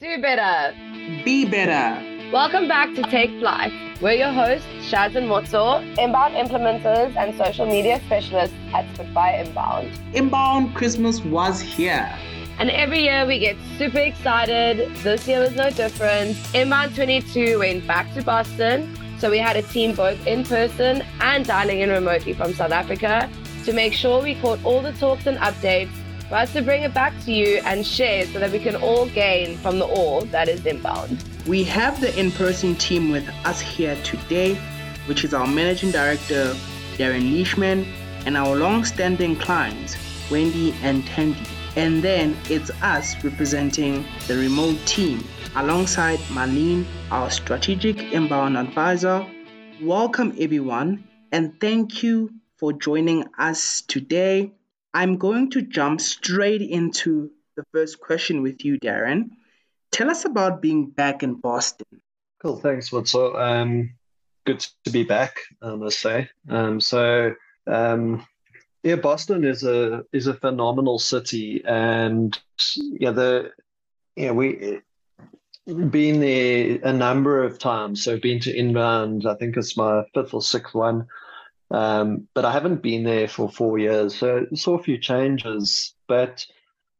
Do better. Be better. Welcome back to Take Flight. We're your hosts, Shaz and Motso, inbound implementers and social media specialists at Spitfire Inbound. Inbound Christmas was here. And every year we get super excited. This year was no different. Inbound 22 went back to Boston. So we had a team both in person and dialing in remotely from South Africa to make sure we caught all the talks and updates us to bring it back to you and share so that we can all gain from the all that is inbound. We have the in person team with us here today, which is our managing director, Darren Leishman, and our long standing clients, Wendy and Tandy. And then it's us representing the remote team alongside Marlene, our strategic inbound advisor. Welcome, everyone, and thank you for joining us today. I'm going to jump straight into the first question with you, Darren. Tell us about being back in Boston. Cool, thanks, Mutsu. Um, good to be back, I must say. Um, so, um, yeah, Boston is a is a phenomenal city, and yeah, the yeah we been there a number of times. So, been to inbound. I think it's my fifth or sixth one. Um, but I haven't been there for four years, so saw a few changes. But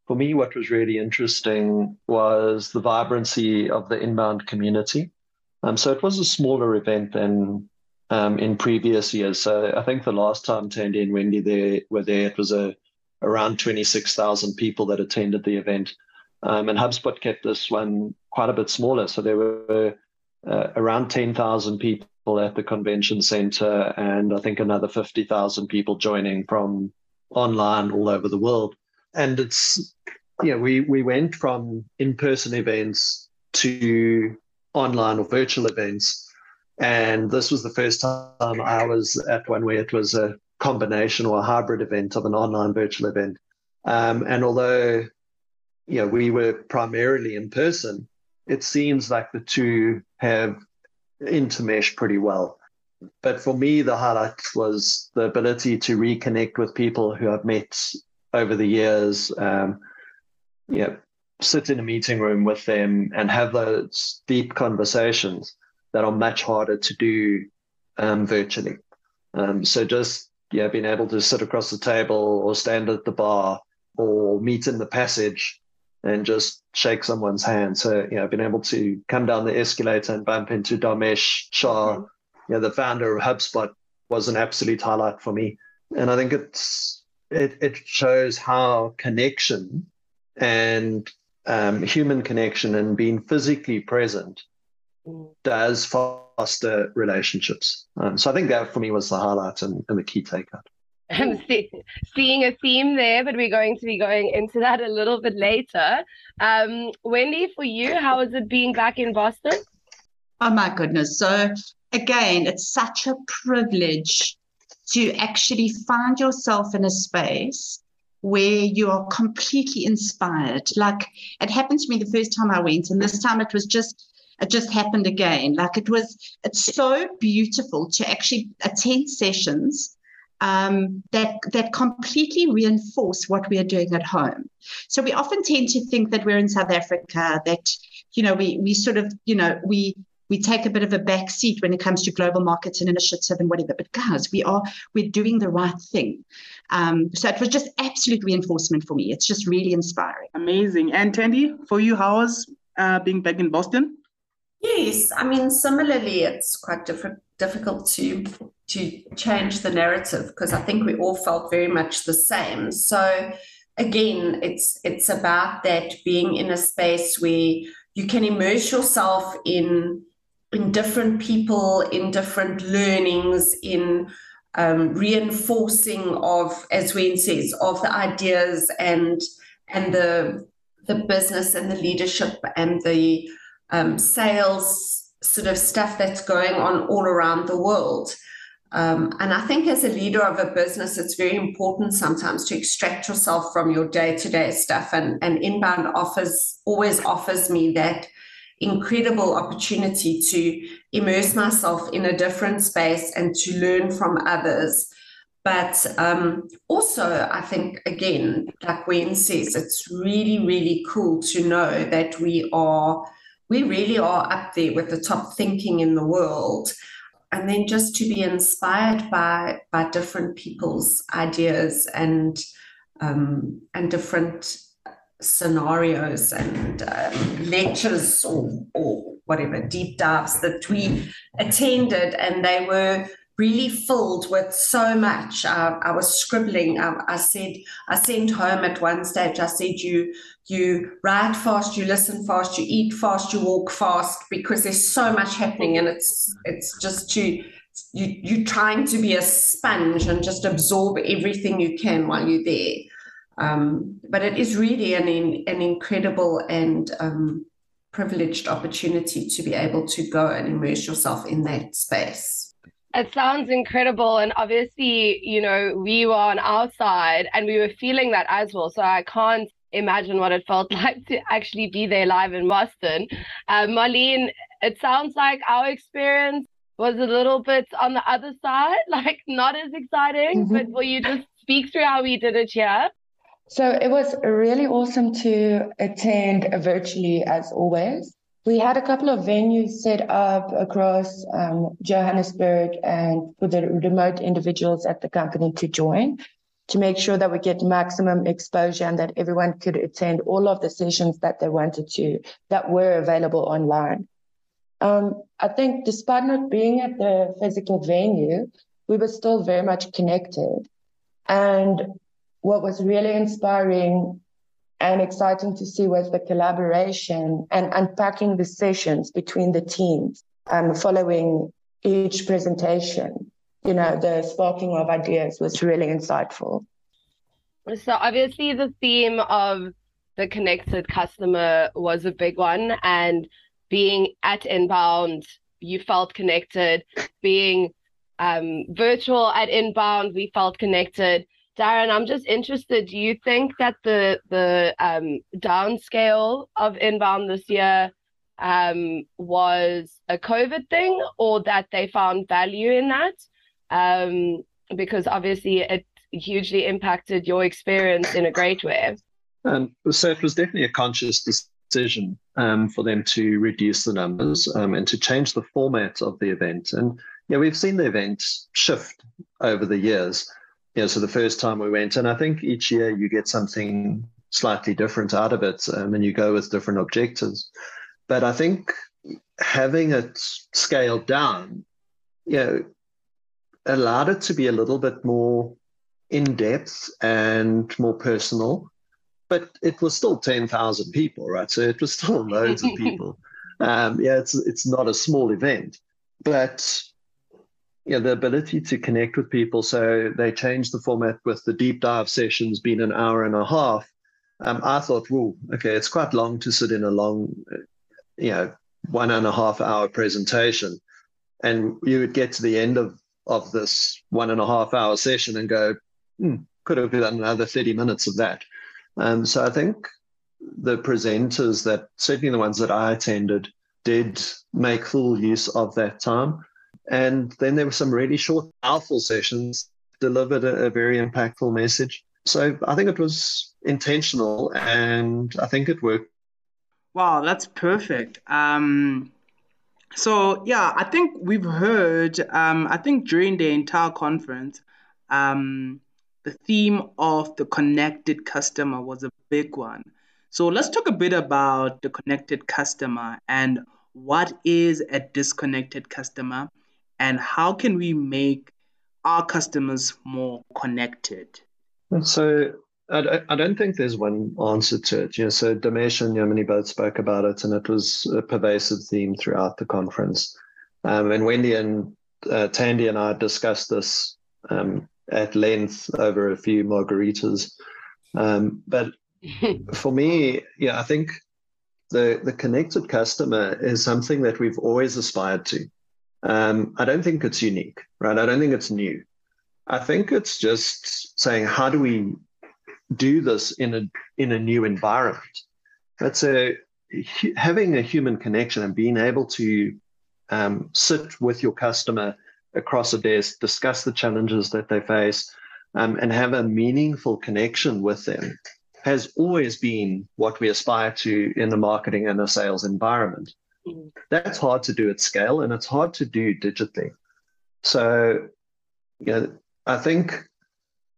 for me, what was really interesting was the vibrancy of the inbound community. Um, so it was a smaller event than um, in previous years. So I think the last time Tandy and Wendy there were there, it was a around twenty six thousand people that attended the event. Um, and HubSpot kept this one quite a bit smaller. So there were uh, around 10,000 people at the convention center, and I think another 50,000 people joining from online all over the world. And it's, yeah, we, we went from in person events to online or virtual events. And this was the first time I was at one where it was a combination or a hybrid event of an online virtual event. Um, and although, you know, we were primarily in person, it seems like the two have intermesh pretty well. But for me, the highlight was the ability to reconnect with people who I've met over the years. Um, yeah, sit in a meeting room with them and have those deep conversations that are much harder to do um, virtually. Um, so just yeah, being able to sit across the table or stand at the bar or meet in the passage and just shake someone's hand. So, you know, being able to come down the escalator and bump into Dharmesh Shah, mm-hmm. you know, the founder of HubSpot, was an absolute highlight for me. And I think it's it, it shows how connection and um, human connection and being physically present mm. does foster relationships. Um, so I think that for me was the highlight and, and the key takeout. I'm see, seeing a theme there, but we're going to be going into that a little bit later. Um, Wendy, for you, how is it being back in Boston? Oh my goodness. So again, it's such a privilege to actually find yourself in a space where you are completely inspired. Like it happened to me the first time I went, and this time it was just it just happened again. Like it was, it's so beautiful to actually attend sessions um, that that completely reinforce what we are doing at home. So we often tend to think that we're in South Africa, that you know we we sort of you know we we take a bit of a back seat when it comes to global markets and initiative and whatever. But guys, we are we're doing the right thing. Um, so it was just absolute reinforcement for me. It's just really inspiring. Amazing. And Tandy, for you, how was uh, being back in Boston? Yes, I mean similarly, it's quite different, difficult to to change the narrative because I think we all felt very much the same. So again, it's it's about that being in a space where you can immerse yourself in in different people, in different learnings, in um, reinforcing of, as Wayne says, of the ideas and and the the business and the leadership and the um, sales sort of stuff that's going on all around the world. Um, and I think as a leader of a business, it's very important sometimes to extract yourself from your day to day stuff. And, and inbound offers always offers me that incredible opportunity to immerse myself in a different space and to learn from others. But um, also, I think, again, like Wayne says, it's really, really cool to know that we are, we really are up there with the top thinking in the world. And then just to be inspired by by different people's ideas and um, and different scenarios and um, lectures or, or whatever deep dives that we attended, and they were really filled with so much. Uh, I was scribbling. I, I, said, I sent home at one stage. I said, "You, you write fast, you listen fast, you eat fast, you walk fast, because there's so much happening, and it's it's just to you you trying to be a sponge and just absorb everything you can while you're there." Um, but it is really an an incredible and um, privileged opportunity to be able to go and immerse yourself in that space. It sounds incredible. And obviously, you know, we were on our side and we were feeling that as well. So I can't imagine what it felt like to actually be there live in Boston. Uh, Marlene, it sounds like our experience was a little bit on the other side, like not as exciting, mm-hmm. but will you just speak through how we did it here? So it was really awesome to attend virtually as always. We had a couple of venues set up across um, Johannesburg and for the remote individuals at the company to join to make sure that we get maximum exposure and that everyone could attend all of the sessions that they wanted to that were available online. Um, I think despite not being at the physical venue, we were still very much connected. And what was really inspiring and exciting to see was the collaboration and unpacking the sessions between the teams um, following each presentation. You know, the sparking of ideas was really insightful. So, obviously, the theme of the connected customer was a big one. And being at Inbound, you felt connected. Being um, virtual at Inbound, we felt connected. Darren, I'm just interested. Do you think that the the um, downscale of inbound this year um, was a COVID thing, or that they found value in that? Um, because obviously it hugely impacted your experience in a great way. Um, so it was definitely a conscious decision um, for them to reduce the numbers um, and to change the format of the event. And yeah, we've seen the event shift over the years know, so the first time we went, and I think each year you get something slightly different out of it, um, and you go with different objectives. But I think having it scaled down, you know, allowed it to be a little bit more in depth and more personal. But it was still ten thousand people, right? So it was still loads of people. Um, yeah, it's it's not a small event, but yeah, the ability to connect with people. So they changed the format with the deep dive sessions being an hour and a half. Um, I thought, well, okay, it's quite long to sit in a long, you know, one and a half hour presentation. And you would get to the end of, of this one and a half hour session and go, hmm, could have done another 30 minutes of that. Um, so I think the presenters that, certainly the ones that I attended, did make full use of that time. And then there were some really short, powerful sessions, delivered a, a very impactful message. So I think it was intentional and I think it worked. Wow, that's perfect. Um, so yeah, I think we've heard. Um, I think during the entire conference, um, the theme of the connected customer was a big one. So let's talk a bit about the connected customer and what is a disconnected customer and how can we make our customers more connected? So I, I don't think there's one answer to it. You know, so Dharmesh and Yamini both spoke about it, and it was a pervasive theme throughout the conference. Um, and Wendy and uh, Tandy and I discussed this um, at length over a few margaritas. Um, but for me, yeah, I think the the connected customer is something that we've always aspired to. Um, I don't think it's unique, right? I don't think it's new. I think it's just saying how do we do this in a in a new environment. That's a having a human connection and being able to um, sit with your customer across a desk, discuss the challenges that they face, um, and have a meaningful connection with them has always been what we aspire to in the marketing and the sales environment. That's hard to do at scale and it's hard to do digitally. So, you know, I think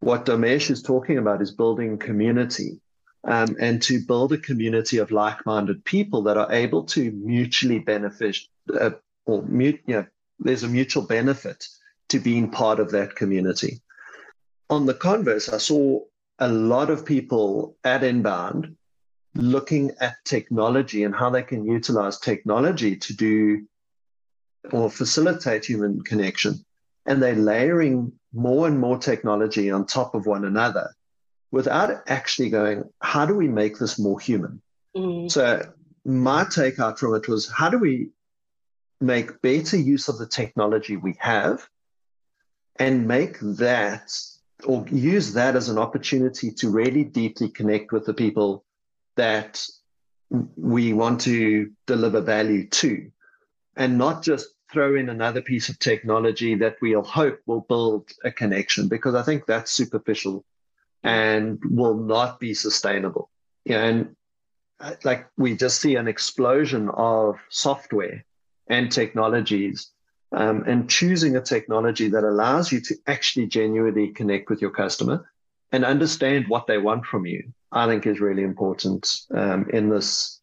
what Dharmesh is talking about is building community um, and to build a community of like-minded people that are able to mutually benefit uh, or mute, you know, there's a mutual benefit to being part of that community. On the converse, I saw a lot of people at Inbound looking at technology and how they can utilize technology to do or facilitate human connection. And they're layering more and more technology on top of one another without actually going, how do we make this more human? Mm. So, my take out from it was, how do we make better use of the technology we have and make that or use that as an opportunity to really deeply connect with the people that we want to deliver value to and not just throw in another piece of technology that we'll hope will build a connection because I think that's superficial and will not be sustainable. And uh, like we just see an explosion of software and technologies um, and choosing a technology that allows you to actually genuinely connect with your customer and understand what they want from you, I think is really important um, in this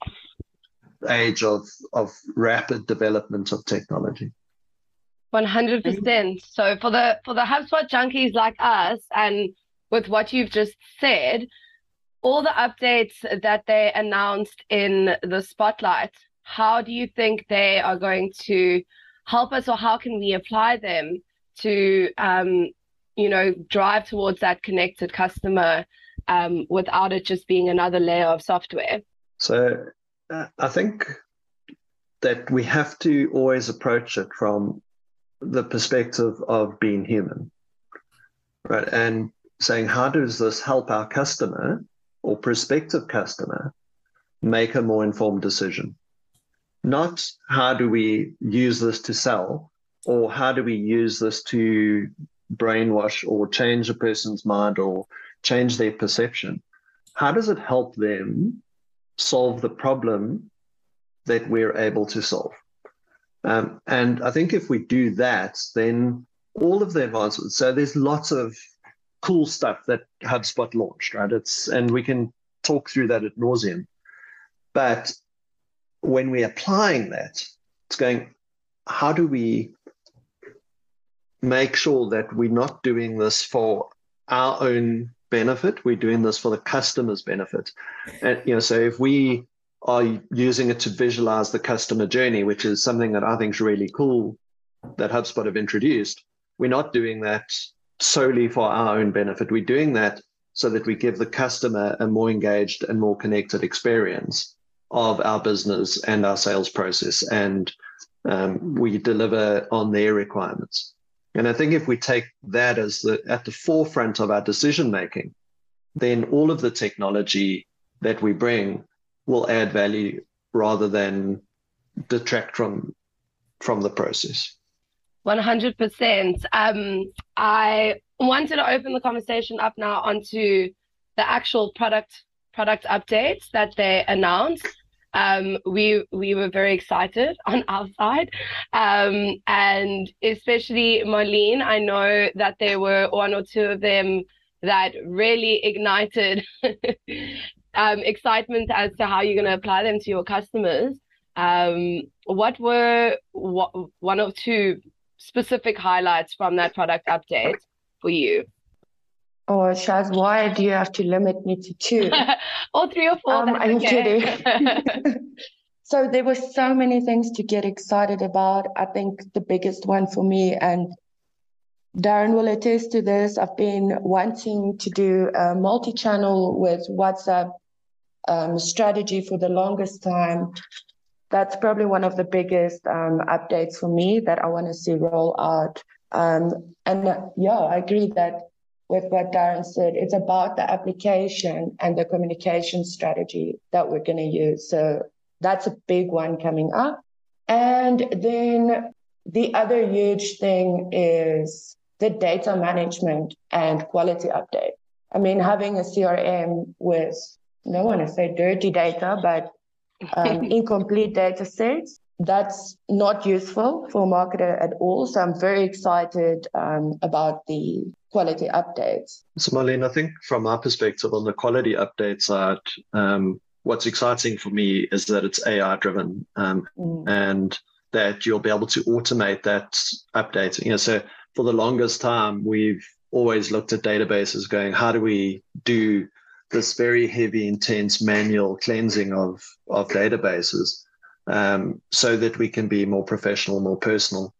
age of, of rapid development of technology. 100%. So for the for the HubSpot junkies like us and with what you've just said, all the updates that they announced in the spotlight, how do you think they are going to help us or how can we apply them to um, you know drive towards that connected customer um, without it just being another layer of software. So uh, i think that we have to always approach it from the perspective of being human right? And saying how does this help our customer or prospective customer make a more informed decision? Not how do we use this to sell or how do we use this to brainwash or change a person's mind or change their perception. How does it help them solve the problem that we're able to solve? Um, and I think if we do that, then all of the advancements. So there's lots of cool stuff that HubSpot launched, right? It's and we can talk through that at nauseum. But when we're applying that, it's going, how do we make sure that we're not doing this for our own benefit? We're doing this for the customer's benefit. And, you know, so if we are using it to visualize the customer journey, which is something that I think is really cool that HubSpot have introduced, we're not doing that solely for our own benefit. We're doing that so that we give the customer a more engaged and more connected experience of our business and our sales process, and um, we deliver on their requirements. And I think if we take that as the at the forefront of our decision making, then all of the technology that we bring will add value rather than detract from from the process. 100%. Um, I wanted to open the conversation up now onto the actual product product updates that they announced um, we we were very excited on our side, um, and especially Marlene. I know that there were one or two of them that really ignited um, excitement as to how you're going to apply them to your customers. Um, what were what, one or two specific highlights from that product update for you? Oh, Shaz, why do you have to limit me to two? or three or four. Um, I'm okay. kidding. so there were so many things to get excited about. I think the biggest one for me, and Darren will attest to this, I've been wanting to do a multi-channel with WhatsApp um, strategy for the longest time. That's probably one of the biggest um, updates for me that I want to see roll out. Um, and uh, yeah, I agree that with what Darren said. It's about the application and the communication strategy that we're going to use. So that's a big one coming up. And then the other huge thing is the data management and quality update. I mean, having a CRM with, don't want to say dirty data, but um, incomplete data sets, that's not useful for a marketer at all. So I'm very excited um, about the quality updates. So, Marlene, I think from our perspective on the quality update side, um, what's exciting for me is that it's AI driven um, mm. and that you'll be able to automate that updating. You know, so for the longest time, we've always looked at databases going, how do we do this very heavy, intense manual cleansing of, of databases um, so that we can be more professional, more personal?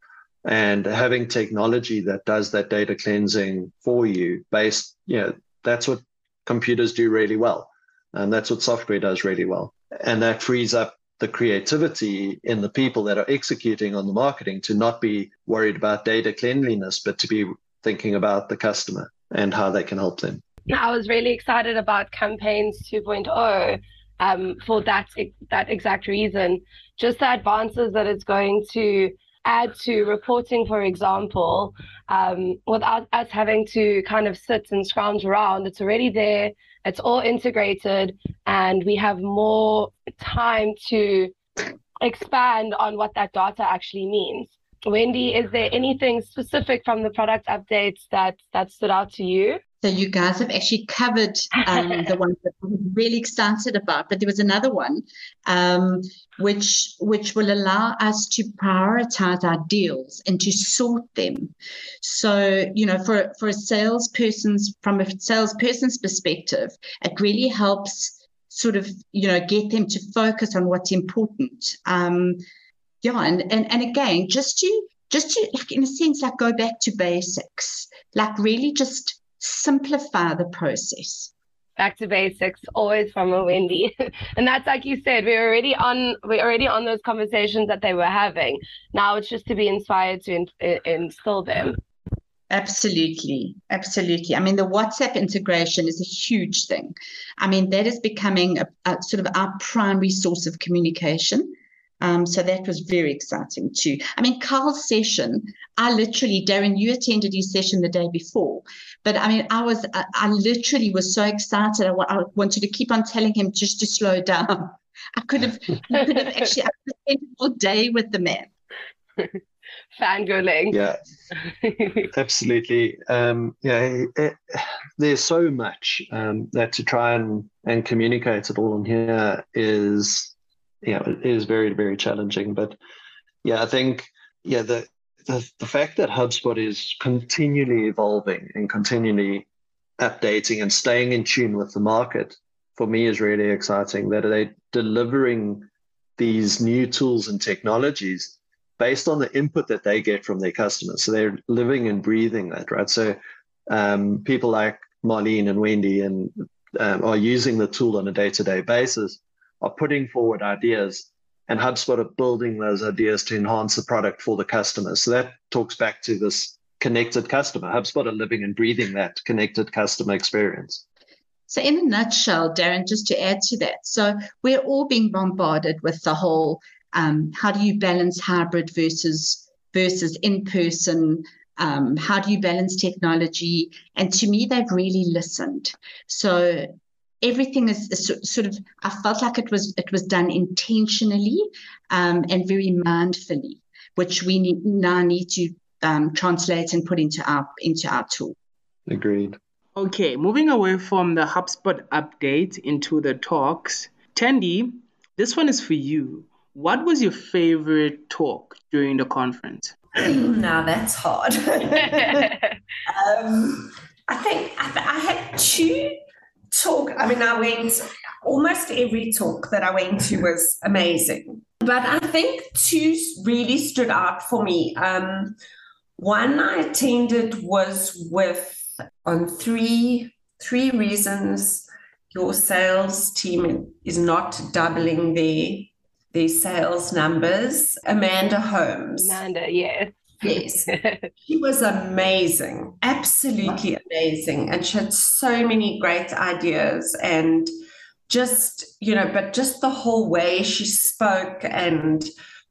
And having technology that does that data cleansing for you based, you know, that's what computers do really well. And that's what software does really well. And that frees up the creativity in the people that are executing on the marketing to not be worried about data cleanliness, but to be thinking about the customer and how they can help them. I was really excited about campaigns 2.0 um, for that that exact reason. Just the advances that it's going to add to reporting, for example, um, without us having to kind of sit and scrounge around. It's already there. It's all integrated, and we have more time to expand on what that data actually means. Wendy, is there anything specific from the product updates that that stood out to you? So you guys have actually covered um, the ones that I'm really excited about, but there was another one um, which which will allow us to prioritize our deals and to sort them. So you know, for for a salesperson's from a salesperson's perspective, it really helps sort of you know get them to focus on what's important. Um, yeah, and and and again, just to just to like in a sense like go back to basics, like really just simplify the process. Back to basics always from a wendy. And that's like you said we're already on we're already on those conversations that they were having. Now it's just to be inspired to in, in, instill them. Absolutely absolutely. I mean the whatsapp integration is a huge thing. I mean that is becoming a, a sort of our primary source of communication um, so that was very exciting too. I mean, Carl's session, I literally, Darren, you attended his session the day before, but I mean, I was, I, I literally was so excited. I, I, wanted to keep on telling him just to slow down. I could have, I could have actually I could have spent all day with the man. Fangirling. Yeah, absolutely. Um, yeah, it, it, there's so much um, that to try and, and communicate it all in here is yeah, it is very, very challenging. But yeah, I think, yeah, the, the, the fact that HubSpot is continually evolving and continually updating and staying in tune with the market for me is really exciting that they're delivering these new tools and technologies based on the input that they get from their customers. So they're living and breathing that, right? So um, people like Marlene and Wendy and um, are using the tool on a day-to-day basis are putting forward ideas and HubSpot are building those ideas to enhance the product for the customer. So that talks back to this connected customer. HubSpot are living and breathing that connected customer experience. So, in a nutshell, Darren, just to add to that, so we're all being bombarded with the whole um, how do you balance hybrid versus versus in person? Um, how do you balance technology? And to me, they've really listened. So everything is, is, sort of i felt like it was it was done intentionally um, and very mindfully which we need, now need to um, translate and put into our into our tool. Agreed. Okay moving away from the hubspot update into the talks. Tandy, this one is for you. What was your favorite talk during the conference? Now that's hard. Um, i think I, I had two talk, I mean, I went, almost every talk that I went to was amazing. But I think two really stood out for me. Um, one I attended was with on three three reasons your sales team is not doubling their their sales numbers. Amanda Holmes. Amanda, yeah. Yes. she was amazing, absolutely amazing. And she had so many great ideas and just, you know, but just the whole way she spoke and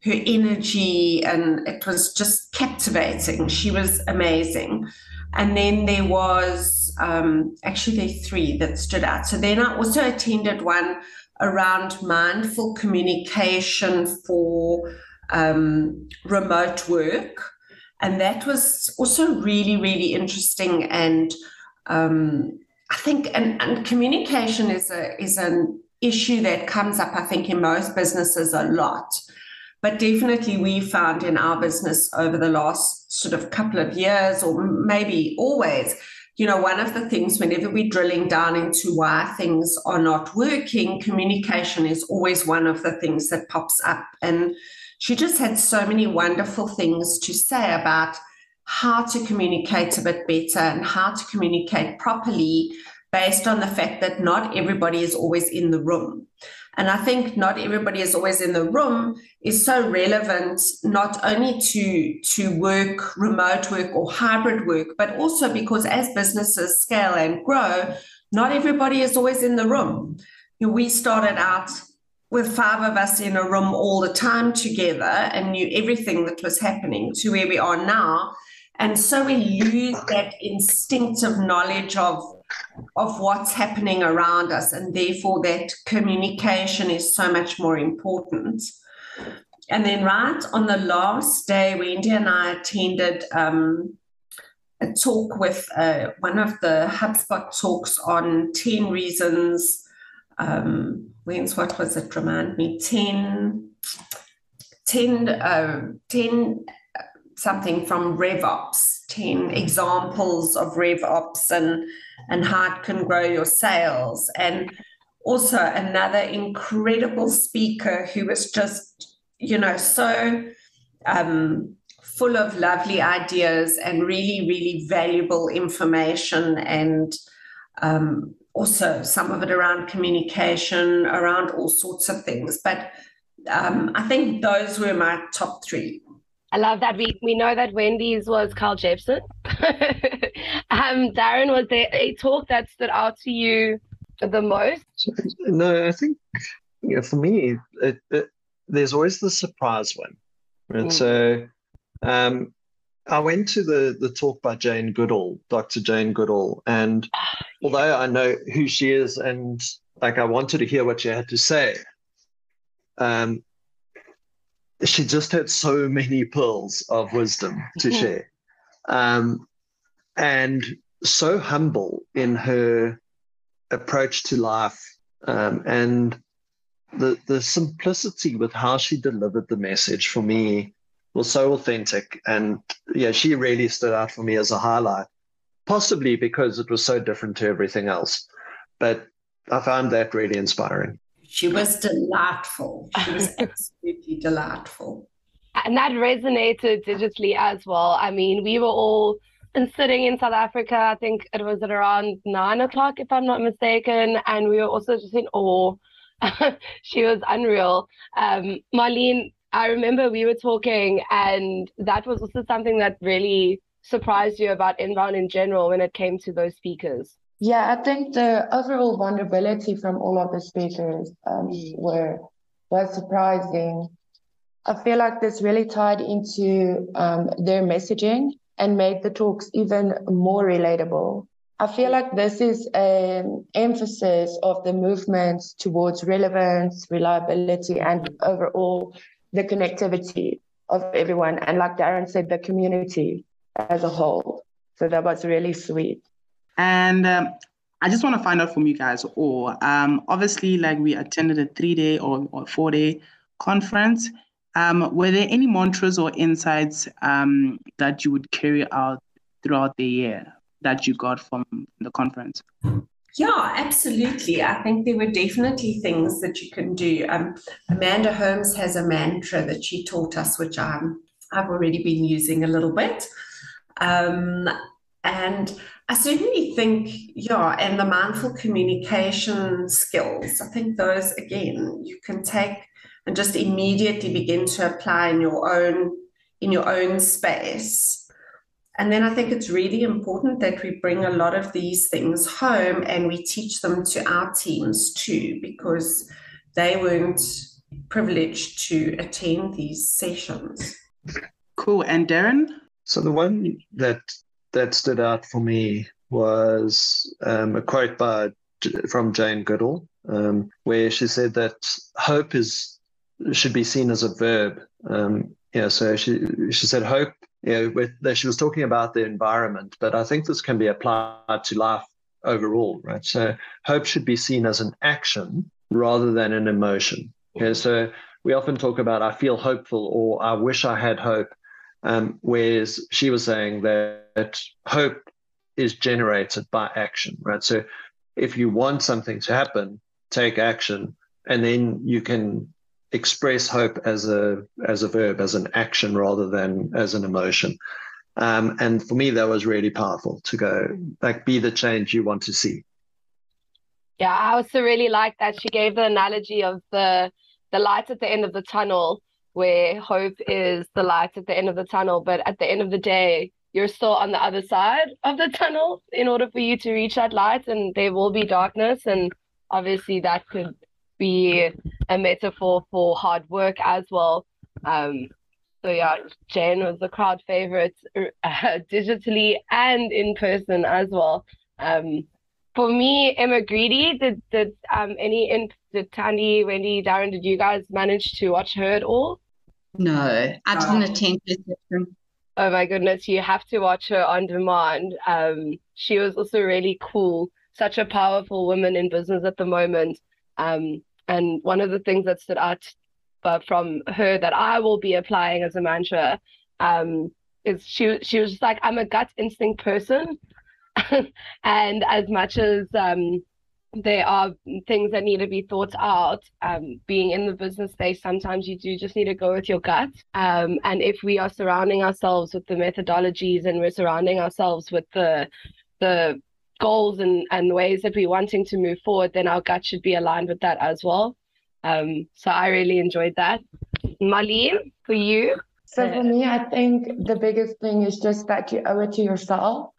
her energy, and it was just captivating. She was amazing. And then there was um, actually there three that stood out. So then I also attended one around mindful communication for um, remote work. And that was also really, really interesting. And um, I think, and, and communication is a is an issue that comes up, I think, in most businesses a lot. But definitely, we found in our business over the last sort of couple of years, or maybe always, you know, one of the things whenever we're drilling down into why things are not working, communication is always one of the things that pops up. And she just had so many wonderful things to say about how to communicate a bit better and how to communicate properly based on the fact that not everybody is always in the room. And I think not everybody is always in the room is so relevant, not only to, to work, remote work or hybrid work, but also because as businesses scale and grow, not everybody is always in the room. We started out with five of us in a room all the time together and knew everything that was happening to where we are now. And so we lose that instinctive knowledge of of what's happening around us, and therefore that communication is so much more important. And then, right on the last day, Wendy and I attended um, a talk with uh, one of the HubSpot talks on 10 reasons. Um, when's what was it? Remind me 10, 10, uh, 10 uh, something from RevOps, 10 examples of RevOps and and how it can grow your sales. And also another incredible speaker who was just, you know, so um, full of lovely ideas and really, really valuable information and um, also some of it around communication, around all sorts of things. But um, I think those were my top three. I love that. We we know that Wendy's was Carl Jepsen. um, Darren, was there a talk that stood out to you the most? No, I think you know, for me, it, it, there's always the surprise one. Right? Mm. So um, I went to the the talk by Jane Goodall, Dr. Jane Goodall, and oh, yeah. although I know who she is and like I wanted to hear what she had to say, um, she just had so many pearls of wisdom to share. Um, and so humble in her approach to life um, and the the simplicity with how she delivered the message for me was so authentic and yeah she really stood out for me as a highlight possibly because it was so different to everything else but i found that really inspiring she was delightful. She was absolutely delightful. And that resonated digitally as well. I mean, we were all sitting in South Africa. I think it was at around nine o'clock, if I'm not mistaken. And we were also just in awe. she was unreal. Um, Marlene, I remember we were talking, and that was also something that really surprised you about inbound in general when it came to those speakers. Yeah, I think the overall vulnerability from all of the speakers um, were was surprising. I feel like this really tied into um, their messaging and made the talks even more relatable. I feel like this is an emphasis of the movement towards relevance, reliability, and overall the connectivity of everyone. And like Darren said, the community as a whole. So that was really sweet. And um, I just want to find out from you guys all. Um, obviously, like we attended a three day or, or four day conference. Um, were there any mantras or insights um, that you would carry out throughout the year that you got from the conference? Yeah, absolutely. I think there were definitely things that you can do. Um, Amanda Holmes has a mantra that she taught us, which I'm, I've already been using a little bit. Um, and I certainly think, yeah, and the mindful communication skills, I think those, again, you can take and just immediately begin to apply in your own in your own space. And then I think it's really important that we bring a lot of these things home and we teach them to our teams too, because they weren't privileged to attend these sessions. Cool. And Darren? So the one that that stood out for me was um, a quote by from Jane Goodall, um, where she said that hope is should be seen as a verb. Um, yeah, so she she said hope. You know, with that she was talking about the environment, but I think this can be applied to life overall, right? So hope should be seen as an action rather than an emotion. Okay, so we often talk about I feel hopeful or I wish I had hope, um, whereas she was saying that hope is generated by action, right? So if you want something to happen, take action, and then you can express hope as a as a verb, as an action rather than as an emotion. Um, and for me, that was really powerful to go like be the change you want to see. Yeah, I also really like that she gave the analogy of the the light at the end of the tunnel, where hope is the light at the end of the tunnel, but at the end of the day, you're still on the other side of the tunnel in order for you to reach that light, and there will be darkness, and obviously that could be a metaphor for hard work as well. Um, so yeah, Jane was the crowd favorite uh, digitally and in person as well. Um, for me, Emma Grede, did did um any in did Tandy, Wendy, Darren, did you guys manage to watch her at all? No, I didn't attend session. Oh my goodness, you have to watch her on demand. Um, she was also really cool, such a powerful woman in business at the moment. Um, and one of the things that stood out but from her that I will be applying as a mantra um, is she she was just like I'm a gut instinct person, and as much as um, there are things that need to be thought out, um, being in the business space, sometimes you do just need to go with your gut. Um, and if we are surrounding ourselves with the methodologies and we're surrounding ourselves with the the goals and, and ways that we're wanting to move forward, then our gut should be aligned with that as well. Um, so I really enjoyed that. Marlene, for you? So for me, I think the biggest thing is just that you owe it to yourself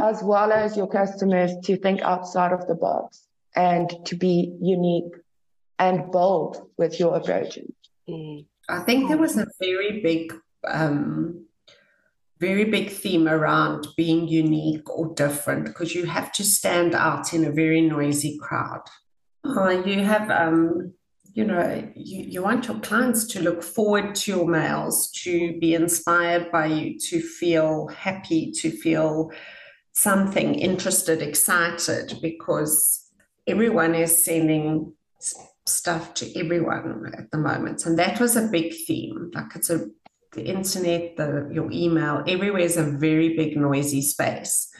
as well as your customers to think outside of the box and to be unique and bold with your approaches. Mm. I think there was a very big, um, very big theme around being unique or different because you have to stand out in a very noisy crowd. Uh, you have um, you know, you, you want your clients to look forward to your mails, to be inspired by you, to feel happy, to feel something interested, excited, because everyone is sending stuff to everyone at the moment. And that was a big theme. Like it's a the internet, the your email, everywhere is a very big noisy space.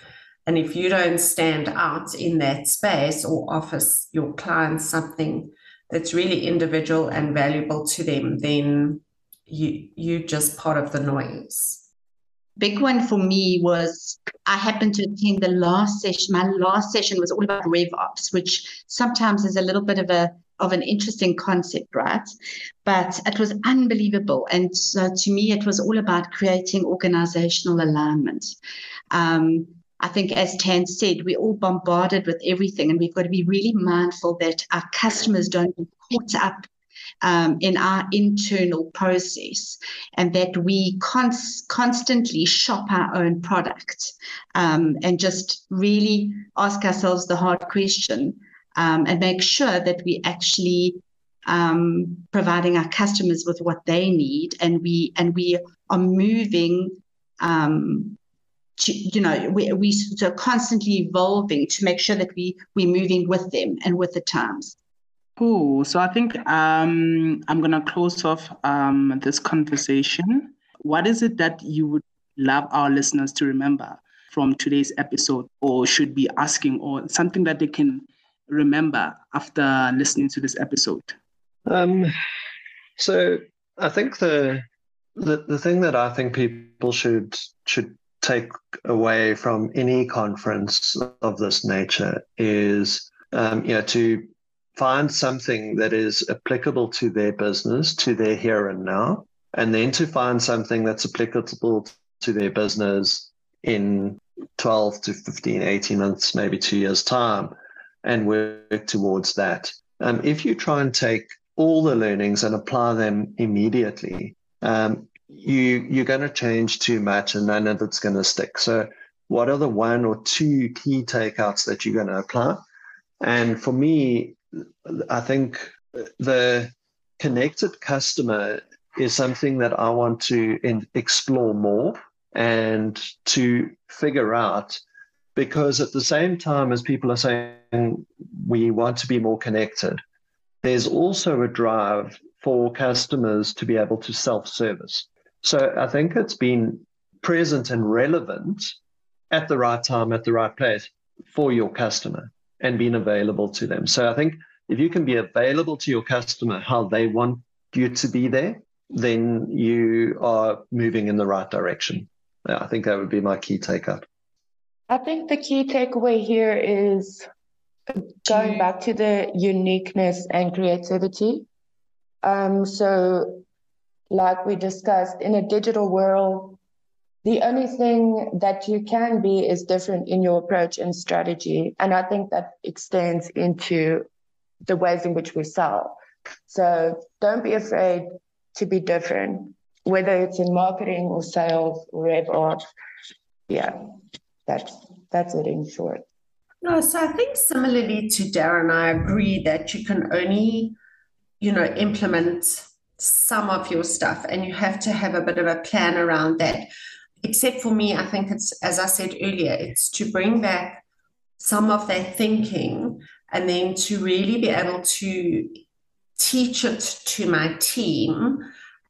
And if you don't stand out in that space or offer your clients something that's really individual and valuable to them, then you you just part of the noise. Big one for me was I happened to attend the last session. My last session was all about RevOps, which sometimes is a little bit of a of an interesting concept, right? But it was unbelievable. And so to me, it was all about creating organizational alignment. Um, I think, as Tan said, we're all bombarded with everything, and we've got to be really mindful that our customers don't get caught up um, in our internal process and that we cons- constantly shop our own product um, and just really ask ourselves the hard question um, and make sure that we actually um, providing our customers with what they need and we and we are moving um, to, you know, we, we are constantly evolving to make sure that we, we're moving with them and with the times. Cool. So I think um, I'm going to close off um, this conversation. What is it that you would love our listeners to remember from today's episode or should be asking or something that they can remember after listening to this episode? Um, so I think the, the the thing that I think people should should take away from any conference of this nature is um, you know to find something that is applicable to their business to their here and now and then to find something that's applicable to their business in 12 to 15 18 months maybe two years time and work towards that um, if you try and take all the learnings and apply them immediately, um, you you're going to change too much and none of it's going to stick. So, what are the one or two key takeouts that you're going to apply? And for me, I think the connected customer is something that I want to in, explore more and to figure out because at the same time as people are saying we want to be more connected, there's also a drive for customers to be able to self service. So I think it's been present and relevant at the right time, at the right place for your customer and being available to them. So I think if you can be available to your customer how they want you to be there, then you are moving in the right direction. I think that would be my key take up. I think the key takeaway here is going back to the uniqueness and creativity. Um, so, like we discussed, in a digital world, the only thing that you can be is different in your approach and strategy. And I think that extends into the ways in which we sell. So, don't be afraid to be different, whether it's in marketing or sales or whatever. Yeah, that's that's it in short. No, so I think similarly to Darren, I agree that you can only, you know, implement some of your stuff and you have to have a bit of a plan around that. Except for me, I think it's, as I said earlier, it's to bring back some of that thinking and then to really be able to teach it to my team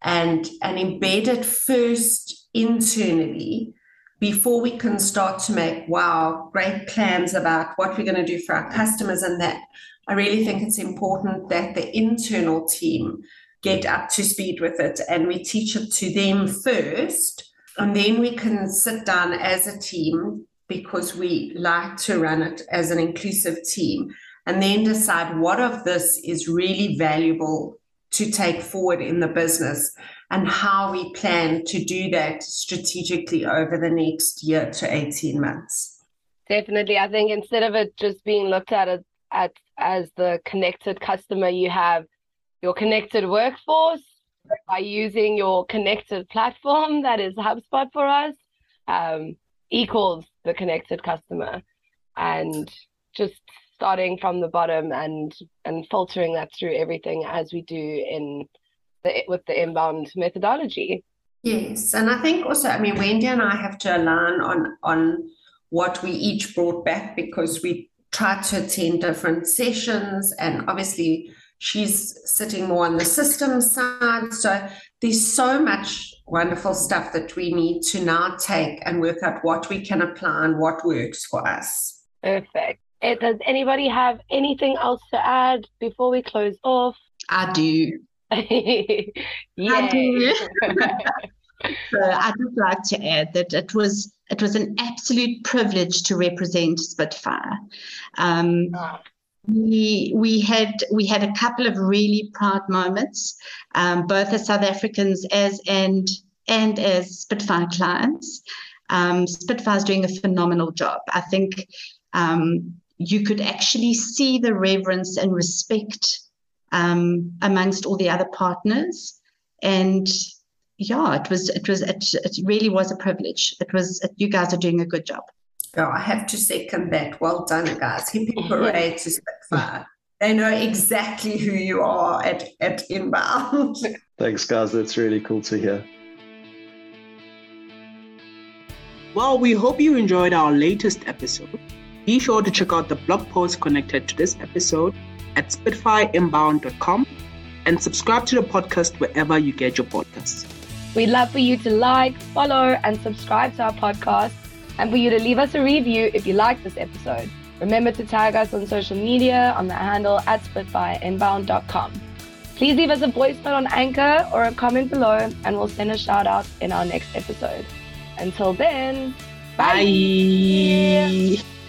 and, and embed it first internally before we can start to make wow great plans about what we're going to do for our customers and that i really think it's important that the internal team get up to speed with it and we teach it to them first and then we can sit down as a team because we like to run it as an inclusive team and then decide what of this is really valuable to take forward in the business and how we plan to do that strategically over the next year to 18 months. Definitely. I think instead of it just being looked at as, at as the connected customer, you have your connected workforce by using your connected platform that is HubSpot for us um, equals the connected customer. And just starting from the bottom and and filtering that through everything as we do in the, with the inbound methodology. Yes, and I think also, I mean, Wendy and I have to align on on what we each brought back because we tried to attend different sessions, and obviously she's sitting more on the system side. So there's so much wonderful stuff that we need to now take and work out what we can apply and what works for us. Perfect. Eh, does anybody have anything else to add before we close off? I do. Do. so I'd just like to add that it was it was an absolute privilege to represent Spitfire. Um, oh. We we had we had a couple of really proud moments, um, both as South Africans as and and as Spitfire clients. Um, Spitfire's doing a phenomenal job. I think um, you could actually see the reverence and respect um, amongst all the other partners. And yeah, it was it was it, it really was a privilege. It was it, you guys are doing a good job. Oh, I have to second that. Well done, guys. Hippie parade to Spitfire. They know exactly who you are at, at inbound. Thanks, guys. That's really cool to hear. Well, we hope you enjoyed our latest episode. Be sure to check out the blog post connected to this episode at spitfireinbound.com and subscribe to the podcast wherever you get your podcasts. We'd love for you to like, follow, and subscribe to our podcast, and for you to leave us a review if you like this episode. Remember to tag us on social media on the handle at spitfireinbound.com. Please leave us a voice note on Anchor or a comment below, and we'll send a shout out in our next episode. Until then, bye. bye.